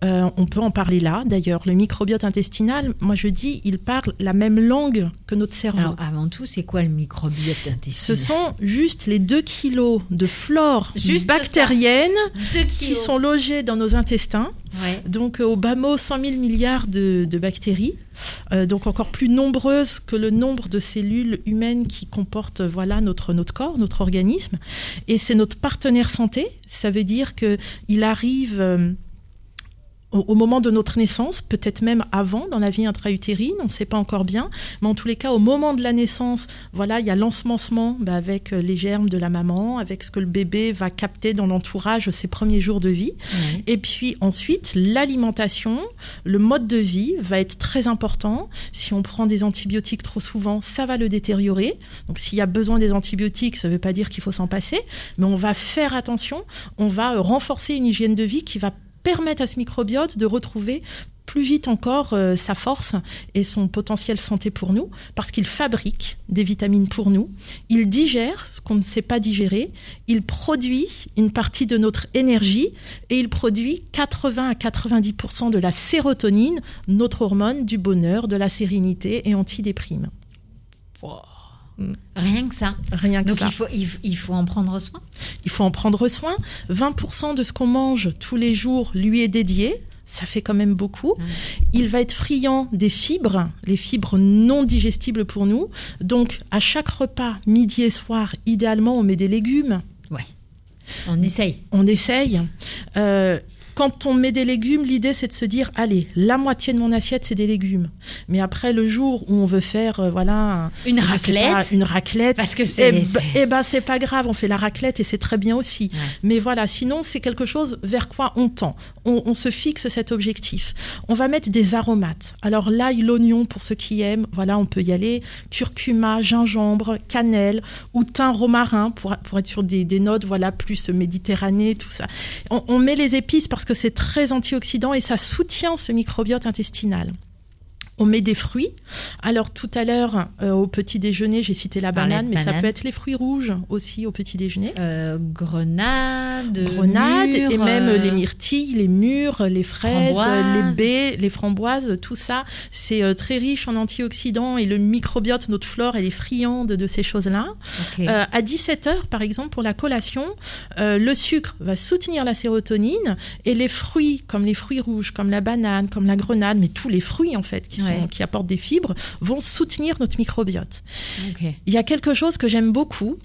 Euh, on peut en parler là, d'ailleurs. Le microbiote intestinal, moi je dis, il parle la même langue que notre cerveau. Alors, avant tout, c'est quoi le microbiote Ce intestinal sont juste les 2 kilos de flore Juste bactérienne qui sont logés dans nos intestins. Ouais. Donc euh, au bas mot, 100 000 milliards de, de bactéries, Euh, donc encore plus nombreuses que le nombre de cellules humaines qui comportent voilà notre notre corps, notre organisme. Et c'est notre partenaire santé. Ça veut dire que il arrive. euh, au au moment de notre naissance, peut-être même avant, dans la vie intra-utérine, on ne sait pas encore bien, mais en tous les cas, au moment de la naissance, voilà, il y a l'ensemencement bah, avec euh, les germes de la maman, avec ce que le bébé va capter dans l'entourage ses premiers jours de vie. Et puis ensuite, l'alimentation, le mode de vie va être très important. Si on prend des antibiotiques trop souvent, ça va le détériorer. Donc s'il y a besoin des antibiotiques, ça ne veut pas dire qu'il faut s'en passer, mais on va faire attention, on va euh, renforcer une hygiène de vie qui va permettre à ce microbiote de retrouver plus vite encore euh, sa force et son potentiel santé pour nous, parce qu'il fabrique des vitamines pour nous, il digère ce qu'on ne sait pas digérer, il produit une partie de notre énergie et il produit 80 à 90% de la sérotonine, notre hormone du bonheur, de la sérénité et antidéprime. Rien que ça. Rien que Donc, ça. il faut, il, il faut en prendre soin. Il faut en prendre soin. 20% de ce qu'on mange tous les jours lui est dédié. Ça fait quand même beaucoup. Il va être friand des fibres, les fibres non digestibles pour nous. Donc, à chaque repas, midi et soir, idéalement, on met des légumes. On essaye. On essaye. Euh, quand on met des légumes, l'idée c'est de se dire allez, la moitié de mon assiette c'est des légumes. Mais après le jour où on veut faire euh, voilà un- Une raclette. pas, une raclette, Parce que eh c'est. ben, c'est- eh ben, c'est pas grave, on fait la raclette et c'est très bien aussi. Ouais. Mais voilà, sinon c'est quelque chose vers quoi on tend. On, on se fixe cet objectif. On va mettre des aromates. Alors l'ail, l'oignon pour ceux qui aiment, voilà, on peut y aller. Curcuma, gingembre, cannelle ou thym romarin pour, pour être sur des, des notes voilà plus méditerranées, tout ça. On, on met les épices parce que c'est très antioxydant et ça soutient ce microbiote intestinal. On met des fruits. Alors tout à l'heure, euh, au petit déjeuner, j'ai cité la banane, mais ça peut être les fruits rouges aussi au petit déjeuner. Euh, grenade. Grenades mûre, et même euh, les myrtilles, les mûres, les fraises, Framboises. les baies, les framboises, tout ça, c'est euh, très riche en antioxydants et le microbiote, notre flore, elle est friande de ces choses-là. à 17h, par exemple, pour la collation, le sucre va soutenir la sérotonine et les fruits, comme les fruits rouges, comme la banane, comme la grenade, mais tous les fruits en fait qui, sont, Ouais. qui apportent des fibres, vont soutenir notre microbiote. Il y a quelque chose que j'aime beaucoup.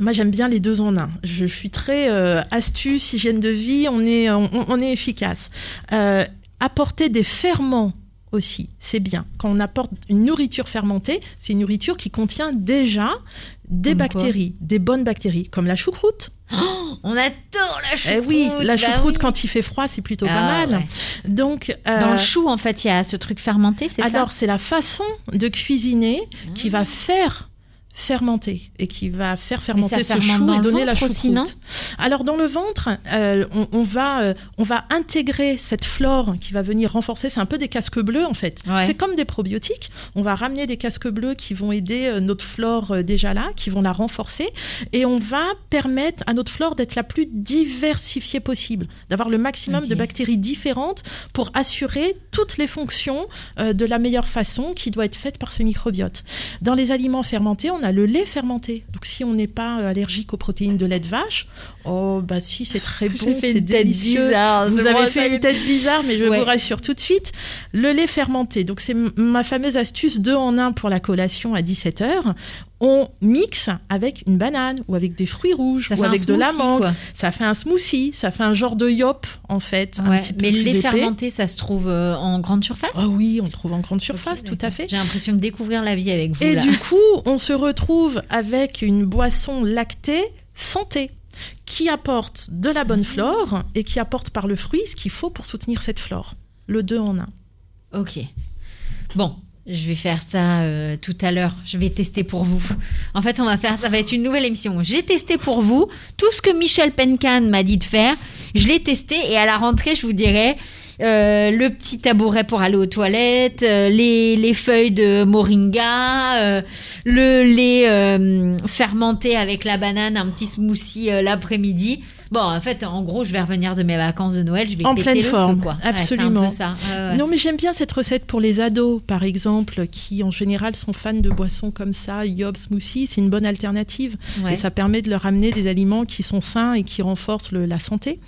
Moi, j'aime bien les deux en un. Je suis très euh, astuce, hygiène de vie. On est, on, on est efficace. Euh, apporter des ferments aussi, c'est bien. Quand on apporte une nourriture fermentée, c'est une nourriture qui contient déjà des Comme bactéries, des bonnes bactéries, comme la choucroute. (gasps) On adore la Eh choucroute. oui, la bah choucroute oui. quand il fait froid, c'est plutôt Ah, pas mal. ouais. Donc, euh, Dans le chou, en fait, il y a ce truc fermenté, c'est ça? Alors c'est la façon de cuisiner qui va faire fermenter et qui va faire fermenter ce chou et donner la choucroute. Alors dans le ventre, euh, on, on va euh, on va intégrer cette flore qui va venir renforcer. C'est un peu des casques bleus en fait. Ouais. C'est comme des probiotiques. On va ramener des casques bleus qui vont aider euh, notre flore déjà là, qui vont la renforcer, et on va permettre à notre flore d'être la plus diversifiée possible, d'avoir le maximum de bactéries différentes pour assurer toutes les fonctions de la meilleure façon qui doit être faite par ce microbiote. Dans les aliments fermentés, on a le lait fermenté. Donc si on n'est pas euh, allergique aux protéines de lait de vache, oh bah si c'est très (laughs) bon, c'est délicieux. bizarre, Vous avez fait une tête bizarre, mais je Ouais. vous rassure tout de suite. Le lait fermenté, donc c'est ma fameuse astuce 2 en 1 pour la collation à 17h. On mixe avec une banane ou avec des fruits rouges Ça ou un avec de la mangue. Ça fait un smoothie, ça fait un genre de yop en fait, un Ouais, petit peu mais les fermentés, ça se trouve euh, en grande surface? Ah oui, on le trouve en grande surface, tout à fait. J'ai l'impression de découvrir la vie avec vous. Et là. du coup, on se retrouve avec une boisson lactée santé qui apporte de la bonne flore et qui apporte par le fruit ce qu'il faut pour soutenir cette flore. Le 2 en 1. Ok. Bon, je vais faire ça euh, tout à l'heure. Je vais tester pour vous. En fait, on va faire, ça va être une nouvelle émission. J'ai testé pour vous tout ce que Michel Pencan m'a dit de faire. Je l'ai testé et à la rentrée, je vous dirai. euh, le petit tabouret pour aller aux toilettes, euh, les, les feuilles de moringa, euh, le lait euh, fermenté avec la banane, un petit smoothie euh, l'après-midi. Bon, en fait, en gros, je vais revenir de mes vacances de Noël, je vais En péter pleine le feu, forme, quoi. Ouais, c'est un absolument. peu ça. Ouais, ouais. Non, mais j'aime bien cette recette pour les ados, par exemple, qui en général sont fans de boissons comme ça, Yob Smoothie, c'est une bonne alternative. Ouais. Et ça permet de leur amener des aliments qui sont sains et qui renforcent le- la santé.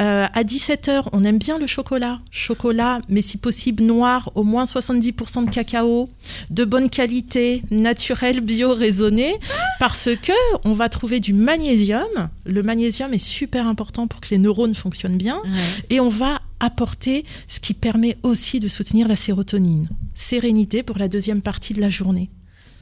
Euh, à 17h, on aime bien le chocolat. Chocolat, mais si possible noir, au moins 70% de cacao, de bonne qualité, naturel, bio, raisonné, parce que on va trouver du magnésium. Le magnésium est super important pour que les neurones fonctionnent bien. Ouais. Et on va apporter ce qui permet aussi de soutenir la sérotonine. Sérénité pour la deuxième partie de la journée.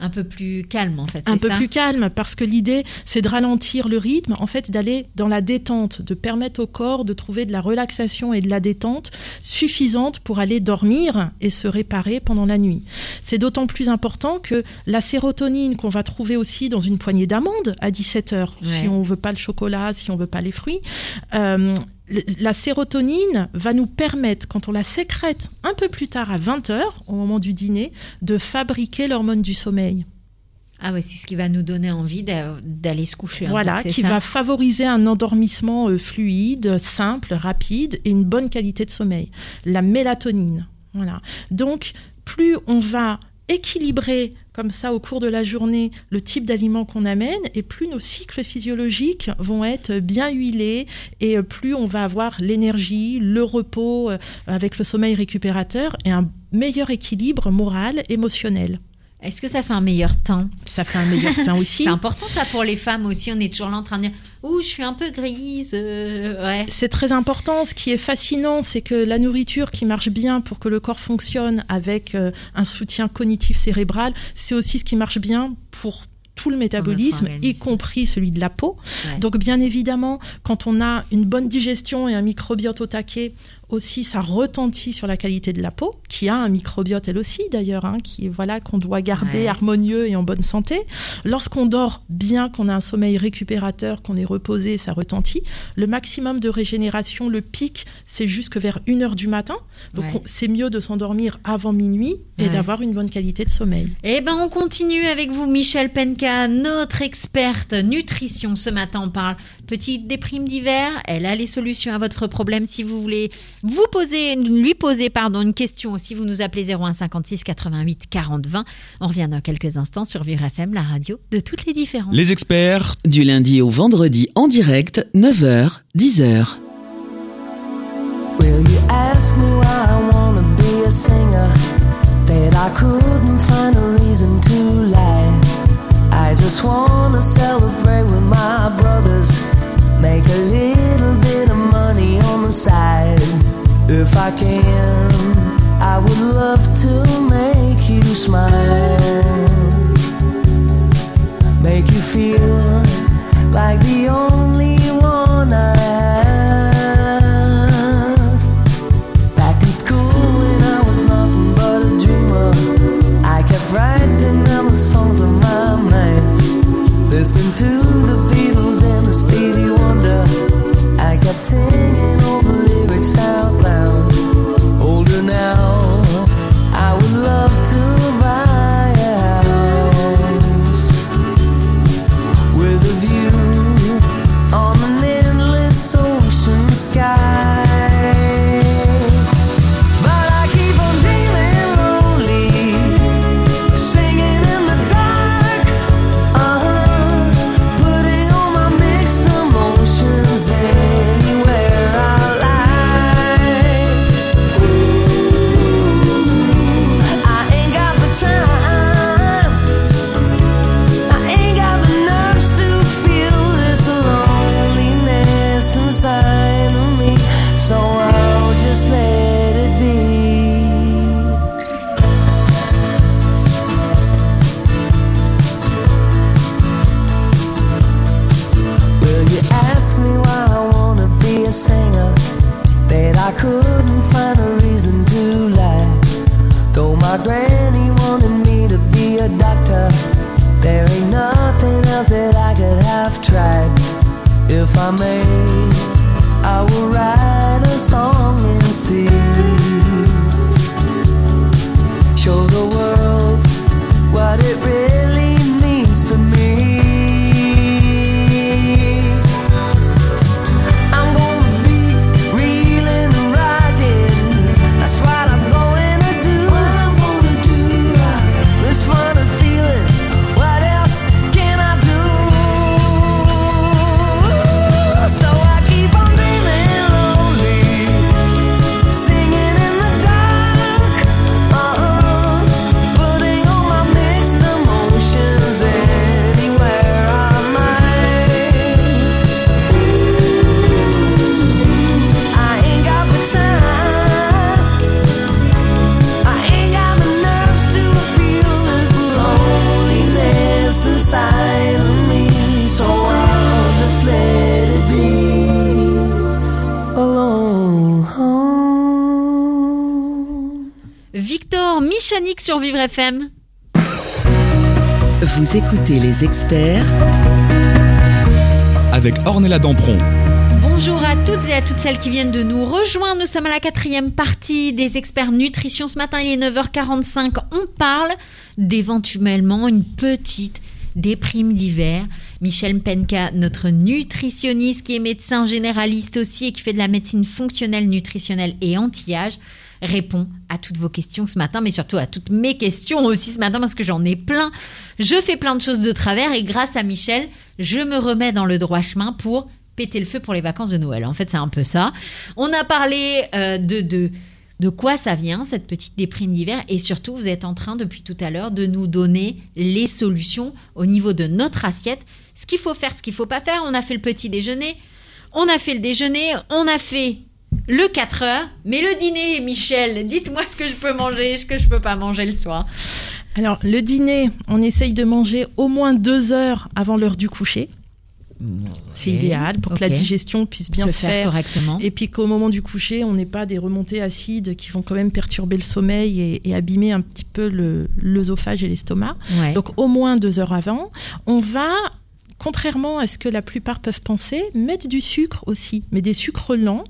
Un peu plus calme en fait. Un peu ça plus calme parce que l'idée c'est de ralentir le rythme, en fait d'aller dans la détente, de permettre au corps de trouver de la relaxation et de la détente suffisante pour aller dormir et se réparer pendant la nuit. C'est d'autant plus important que la sérotonine qu'on va trouver aussi dans une poignée d'amandes à 17 heures, Ouais. si on veut pas le chocolat, si on veut pas les fruits, euh, la sérotonine va nous permettre, quand on la sécrète un peu plus tard à 20 heures, au moment du dîner, de fabriquer l'hormone du sommeil. Ah ouais, c'est ce qui va nous donner envie d'a- d'aller se coucher. en Voilà, fait, qui ça va favoriser un endormissement euh, fluide, simple, rapide et une bonne qualité de sommeil. La mélatonine. Voilà. Donc, plus on va équilibrer comme ça au cours de la journée le type d'aliments qu'on amène et plus nos cycles physiologiques vont être bien huilés et plus on va avoir l'énergie, le repos euh, avec le sommeil récupérateur et un meilleur équilibre moral, émotionnel. Est-ce que ça fait un meilleur teint Ça fait un meilleur teint (laughs) aussi. C'est important ça pour les femmes aussi. On est toujours là en train de dire Ouh, je suis un peu grise. euh, ouais. C'est très important. Ce qui est fascinant, c'est que la nourriture qui marche bien pour que le corps fonctionne avec euh, un soutien cognitif cérébral, c'est aussi ce qui marche bien pour tout le métabolisme, y compris celui de la peau. Ouais. Donc bien évidemment, quand on a une bonne digestion et un microbiote au taquet, aussi ça retentit sur la qualité de la peau, qui a un microbiote elle aussi d'ailleurs, hein, qui voilà qu'on doit garder Ouais. harmonieux et en bonne santé. Lorsqu'on dort bien, qu'on a un sommeil récupérateur, qu'on est reposé, ça retentit. Le maximum de régénération, le pic, c'est jusque vers 1 heure du matin. Donc Ouais. c'est mieux de s'endormir avant minuit et Ouais. d'avoir une bonne qualité de sommeil. Eh ben, on continue avec vous, Michel Penka, notre experte nutrition. Ce matin, on parle petite déprime d'hiver. Elle a les solutions à votre problème. Si vous voulez vous poser, lui poser, pardon, une question aussi, vous nous appelez 01 56 88 40 20. On revient dans quelques instants sur Vivre FM, la radio de toutes les différences. Les experts Du lundi au vendredi en direct, 9h, 10h. Will you ask me why I wanna be a singer? That I couldn't find a reason to lie. I just wanna celebrate If I can, I would love to make you smile. Vous écoutez les experts avec Ornella Dampron. Bonjour à toutes et à toutes celles qui viennent de nous rejoindre. Nous sommes à la quatrième partie des experts nutrition. Ce matin, il est 9h45. On parle d'éventuellement une petite déprime d'hiver. Michel Penka, notre nutritionniste qui est médecin généraliste aussi et qui fait de la médecine fonctionnelle, nutritionnelle et anti-âge, répond à toutes vos questions ce matin, mais surtout à toutes mes questions aussi ce matin parce que j'en ai plein. Je fais plein de choses de travers et grâce à Michel, je me remets dans le droit chemin pour péter le feu pour les vacances de Noël. En fait, c'est un peu ça. On a parlé euh, de, de, de quoi ça vient, cette petite déprime d'hiver. Et surtout, vous êtes en train, depuis tout à l'heure, de nous donner les solutions au niveau de notre assiette. Ce qu'il faut faire, ce qu'il faut pas faire. On a fait le petit déjeuner, on a fait le déjeuner, on a fait le 4 heures. Mais le dîner, Michel, dites-moi ce que je peux manger, ce que je peux pas manger le soir. Alors, le dîner, on essaye de manger au moins deux heures avant l'heure du coucher. C'est idéal pour que la digestion puisse bien se se faire faire. correctement. Et puis qu'au moment du coucher, on n'ait pas des remontées acides qui vont quand même perturber le sommeil et, et abîmer un petit peu le- l'œsophage et l'estomac. Ouais. Donc au moins deux heures avant, on va, contrairement à ce que la plupart peuvent penser, mettre du sucre aussi, mais des sucres lents.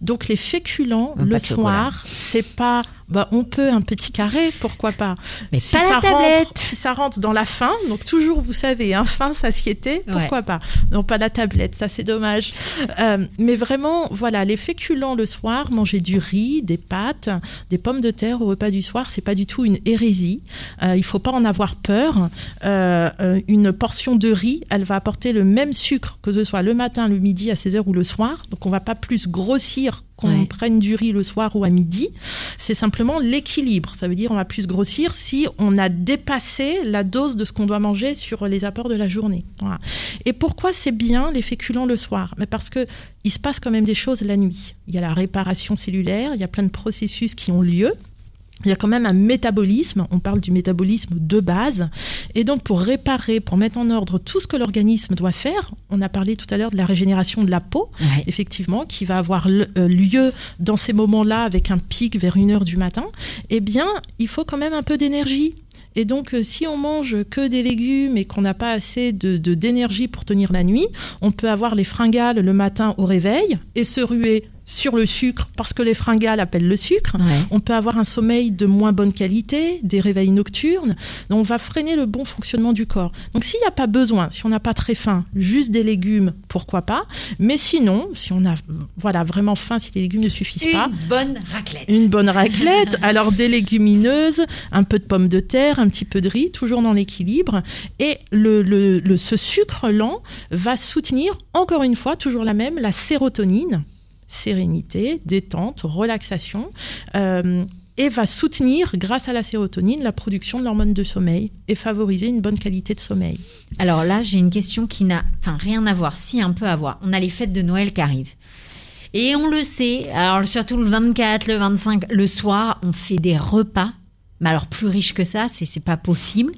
Donc les féculents le soir, c'est pas, bah on peut un petit carré, pourquoi pas. Mais si pas la ça tablette. rentre, si ça rentre dans la faim, donc toujours vous savez, un faim satiété, pourquoi pas. Non pas la tablette, ça c'est dommage. Euh, mais vraiment, voilà, les féculents le soir, manger du riz, des pâtes, des pommes de terre au repas du soir, c'est pas du tout une hérésie. Euh, il faut pas en avoir peur. Euh, une portion de riz, elle va apporter le même sucre que ce soit le matin, le midi, à 16h ou le soir. Donc on va pas plus grossir qu'on Ouais. prenne du riz le soir ou à midi. C'est simplement l'équilibre. Ça veut dire on va plus grossir si on a dépassé la dose de ce qu'on doit manger sur les apports de la journée. Voilà. Et pourquoi c'est bien les féculents le soir? Mais Parce que il se passe quand même des choses la nuit. Il y a la réparation cellulaire, il y a plein de processus qui ont lieu. Il y a quand même un métabolisme, on parle du métabolisme de base, et donc pour réparer, pour mettre en ordre tout ce que l'organisme doit faire, on a parlé tout à l'heure de la régénération de la peau, Ouais. effectivement, qui va avoir euh, lieu dans ces moments-là avec un pic vers une heure du matin, eh bien, il faut quand même un peu d'énergie. Et donc, euh, si on mange que des légumes et qu'on n'a pas assez de de- d'énergie pour tenir la nuit, on peut avoir les fringales le matin au réveil et se ruer sur le sucre parce que les fringales appellent le sucre. Ouais. On peut avoir un sommeil de moins bonne qualité, des réveils nocturnes. Donc, on va freiner le bon fonctionnement du corps. Donc, s'il n'y a pas besoin, si on n'a pas très faim, juste des légumes, pourquoi pas. Mais sinon, si on a voilà vraiment faim, si les légumes ne suffisent pas, Une bonne raclette. une bonne raclette, (laughs) alors des légumineuses, un peu de pommes de terre, un petit peu de riz, toujours dans l'équilibre. Et le, ce sucre lent va soutenir, encore une fois, toujours la même, la sérotonine, sérénité, détente, relaxation. euh, et va soutenir, grâce à la sérotonine, la production de l'hormone de sommeil et favoriser une bonne qualité de sommeil. Alors là, j'ai une question qui n'a rien à voir, si un peu à voir. On a les fêtes de Noël qui arrivent. Et on le sait, alors surtout le 24, le 25, le soir, on fait des repas. Mais alors plus riches que ça, c'est pas possible.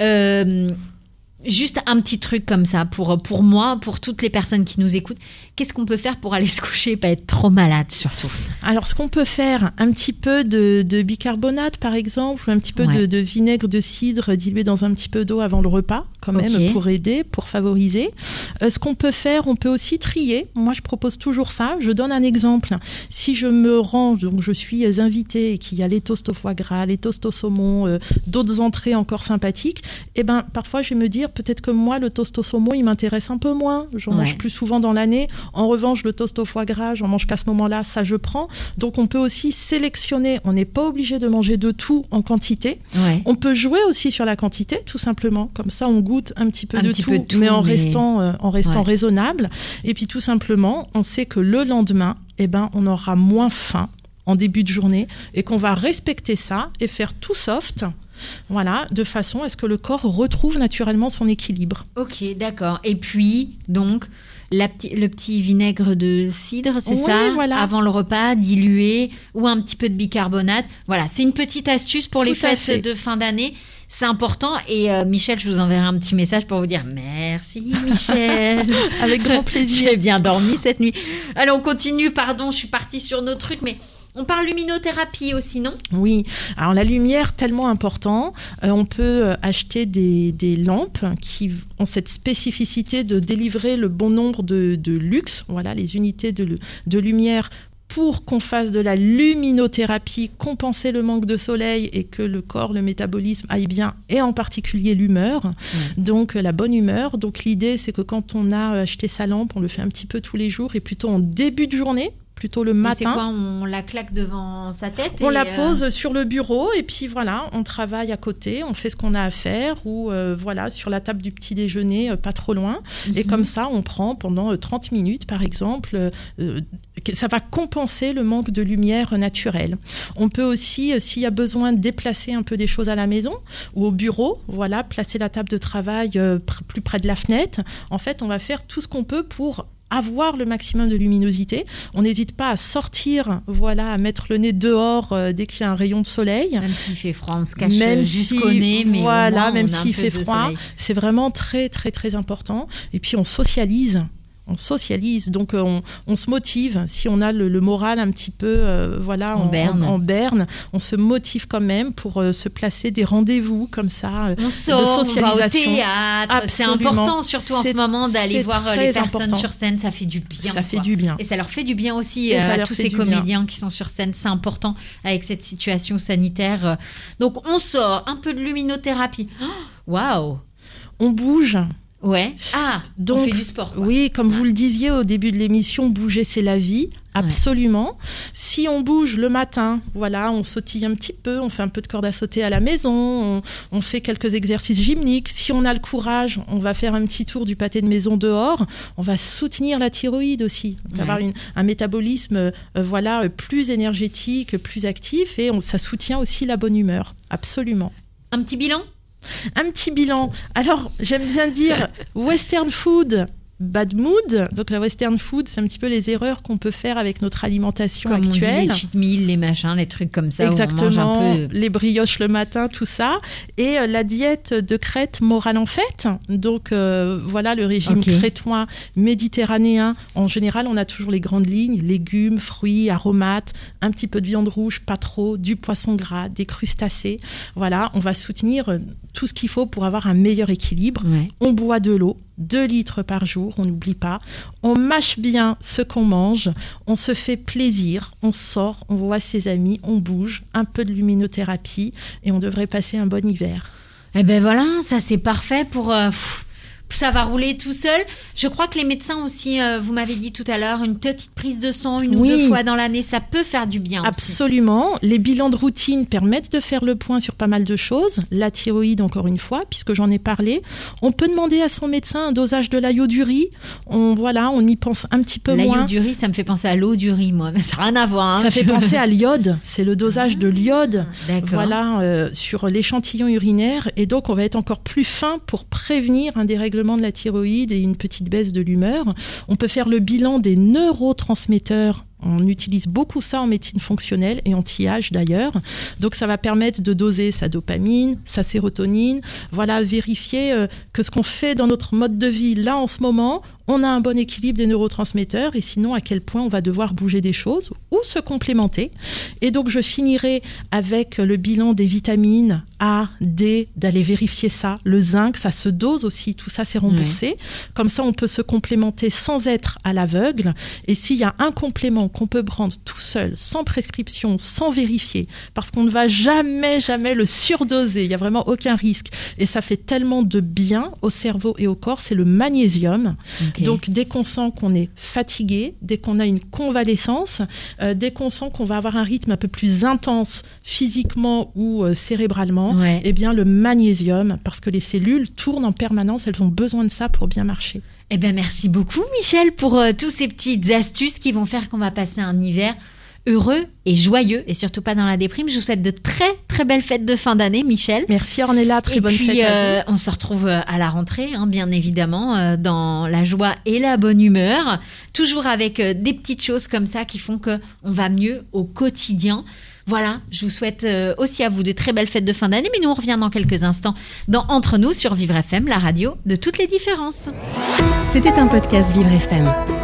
Euh, juste un petit truc comme ça pour, pour moi, pour toutes les personnes qui nous écoutent. Qu'est-ce qu'on peut faire pour aller se coucher et pas être trop malade surtout? Alors, ce qu'on peut faire, un petit peu de, de bicarbonate, par exemple, ou un petit peu Ouais. de, de vinaigre de cidre dilué dans un petit peu d'eau avant le repas, quand même, pour aider, pour favoriser. Euh, ce qu'on peut faire, on peut aussi trier. Moi, je propose toujours ça. Je donne un exemple. Si je me rends, donc je suis invitée et qu'il y a les toasts au foie gras, les toasts au saumon, euh, d'autres entrées encore sympathiques, eh ben, parfois, je vais me dire, peut-être que moi, le toast au saumon, il m'intéresse un peu moins. J'en Ouais. mange plus souvent dans l'année. En revanche, le toast au foie gras, j'en mange qu'à ce moment-là, ça je prends. Donc on peut aussi sélectionner, on n'est pas obligé de manger de tout en quantité. Ouais. On peut jouer aussi sur la quantité, tout simplement. Comme ça, on goûte un petit peu, Un de, petit tout, peu de tout, mais en mais- restant, euh, en restant Ouais. raisonnable. Et puis tout simplement, on sait que le lendemain, eh ben, on aura moins faim en début de journée et qu'on va respecter ça et faire tout soft. Voilà, de façon à ce que le corps retrouve naturellement son équilibre. Ok, d'accord. Et puis, donc, la p'ti- le petit vinaigre de cidre, c'est Oui, ça voilà. Avant le repas, dilué, ou un petit peu de bicarbonate. Voilà, c'est une petite astuce pour les Tout fêtes fait. de fin d'année. C'est important. Et euh, Michel, je vous enverrai un petit message pour vous dire merci, Michel. (laughs) Avec grand (laughs) plaisir. J'ai bien dormi cette nuit. Allez, on continue. Pardon, je suis partie sur nos trucs, mais on parle luminothérapie aussi, non? Oui, alors la lumière, tellement important. Euh, on peut euh, acheter des, des lampes qui ont cette spécificité de délivrer le bon nombre de, de lux, voilà, les unités de, lu- de lumière pour qu'on fasse de la luminothérapie, compenser le manque de soleil et que le corps, le métabolisme aille bien, et en particulier l'humeur. Donc euh, la bonne humeur. Donc l'idée, c'est que quand on a acheté sa lampe, on le fait un petit peu tous les jours et plutôt en début de journée, plutôt le matin. quoi On la claque devant sa tête On et, la euh, pose sur le bureau et puis voilà, on travaille à côté, on fait ce qu'on a à faire ou euh, voilà, sur la table du petit déjeuner, euh, pas trop loin. Et Mhm. comme ça, on prend pendant euh, 30 minutes par exemple. ça va compenser le manque de lumière naturelle. On peut aussi, s'il y a besoin, déplacer un peu des choses à la maison ou au bureau, voilà, placer la table de travail plus près de la fenêtre. En fait, on va faire tout ce qu'on peut pour avoir le maximum de luminosité. On n'hésite pas à sortir, voilà, à mettre le nez dehors euh, dès qu'il y a un rayon de soleil. Même s'il fait froid, on se cache Même euh, jusqu'au si- nez, mais au voilà, moins, même s'il fait froid. C'est vraiment très, très, très important. Et puis, on socialise. On socialise, donc euh, on, on se motive. Si on a le, le moral un petit peu, euh, voilà, En berne. en berne, on se motive quand même pour euh, se placer des rendez-vous comme ça. euh, On sort, on va au socialisation. théâtre. C'est important, surtout en ce moment, d'aller voir les personnes important. sur scène. Ça fait du bien. ça fait du bien. Et ça leur fait du bien aussi à tous ces bien. comédiens qui sont sur scène. C'est important avec cette situation sanitaire. Donc on sort un peu de luminothérapie. Oh, Waouh On bouge. Ouais. Ah, Donc, on fait du sport. quoi. Oui, comme vous le disiez au début de l'émission, bouger c'est la vie, absolument. Si on bouge le matin, voilà, on sautille un petit peu, on fait un peu de corde à sauter à la maison, on, on fait quelques exercices gymniques. Si on a le courage, on va faire un petit tour du pâté de maison dehors. On va soutenir la thyroïde aussi, donc Ouais. avoir une- un métabolisme, euh, voilà, euh, plus énergétique, plus actif, et on- ça soutient aussi la bonne humeur, absolument. Un petit bilan? Un petit bilan. Alors, j'aime bien dire (laughs) western food bad mood. Donc la western food, c'est un petit peu les erreurs qu'on peut faire avec notre alimentation Comme on dit, actuelle. les cheat meals, les machins, les trucs comme ça. où on mange Exactement, un peu. les brioches le matin, tout ça. Et euh, la diète de Crète morale en fête. Donc euh, voilà le régime crétois méditerranéen. En général, on a toujours les grandes lignes légumes, fruits, aromates, un petit peu de viande rouge, pas trop, du poisson gras, des crustacés. Voilà, on va soutenir tout ce qu'il faut pour avoir un meilleur équilibre. Ouais. On boit de l'eau, 2 litres par jour, on n'oublie pas. On mâche bien ce qu'on mange, on se fait plaisir, on sort, on voit ses amis, on bouge, un peu de luminothérapie et on devrait passer un bon hiver. Eh ben voilà, ça c'est parfait pour. euh, ça va rouler tout seul. Je crois que les médecins aussi, euh, vous m'avez dit tout à l'heure, une petite prise de sang une ou Oui. deux fois dans l'année, ça peut faire du bien aussi. Absolument. Les bilans de routine permettent de faire le point sur pas mal de choses. La thyroïde, encore une fois, puisque j'en ai parlé. On peut demander à son médecin un dosage de l'ayodurie. On, voilà, on y pense un petit peu moins. L'ail du riz, ça me fait penser à l'eau du riz, moi. Mais ça n'a rien à voir. hein. Ça fait penser à l'iode. C'est le dosage de l'iode. D'accord. Voilà, euh, sur l'échantillon urinaire. Et donc, on va être encore plus fin pour prévenir un dérèglement de la thyroïde et une petite baisse de l'humeur. On peut faire le bilan des neurotransmetteurs. On utilise beaucoup ça en médecine fonctionnelle et anti-âge d'ailleurs. Donc ça va permettre de doser sa dopamine, sa sérotonine, voilà, vérifier euh, que ce qu'on fait dans notre mode de vie là en ce moment, on a un bon équilibre des neurotransmetteurs et sinon à quel point on va devoir bouger des choses ou se complémenter. Et donc je finirai avec le bilan des vitamines A, D, d'aller vérifier ça. Le zinc, ça se dose aussi, tout ça c'est remboursé. Comme ça on peut se complémenter sans être à l'aveugle. Et s'il y a un complément qu'on peut prendre tout seul, sans prescription, sans vérifier, parce qu'on ne va jamais, jamais le surdoser, il n'y a vraiment aucun risque. Et ça fait tellement de bien au cerveau et au corps, c'est le magnésium. Donc dès qu'on sent qu'on est fatigué, dès qu'on a une convalescence, euh, dès qu'on sent qu'on va avoir un rythme un peu plus intense physiquement ou euh, cérébralement, Ouais. eh bien le magnésium, parce que les cellules tournent en permanence, elles ont besoin de ça pour bien marcher. Eh ben merci beaucoup Michel pour euh, tous ces petites astuces qui vont faire qu'on va passer un hiver heureux et joyeux et surtout pas dans la déprime. Je vous souhaite de très très belles fêtes de fin d'année Michel. Merci Ornella, très et bonne puis, fête à euh, on se retrouve euh, à la rentrée, hein, bien évidemment, euh, dans la joie et la bonne humeur. Toujours avec euh, des petites choses comme ça qui font que on va mieux au quotidien. Voilà, je vous souhaite euh, aussi à vous de très belles fêtes de fin d'année, mais nous on revient dans quelques instants dans Entre nous sur Vivre FM, la radio de toutes les différences. C'était un podcast Vivre FM.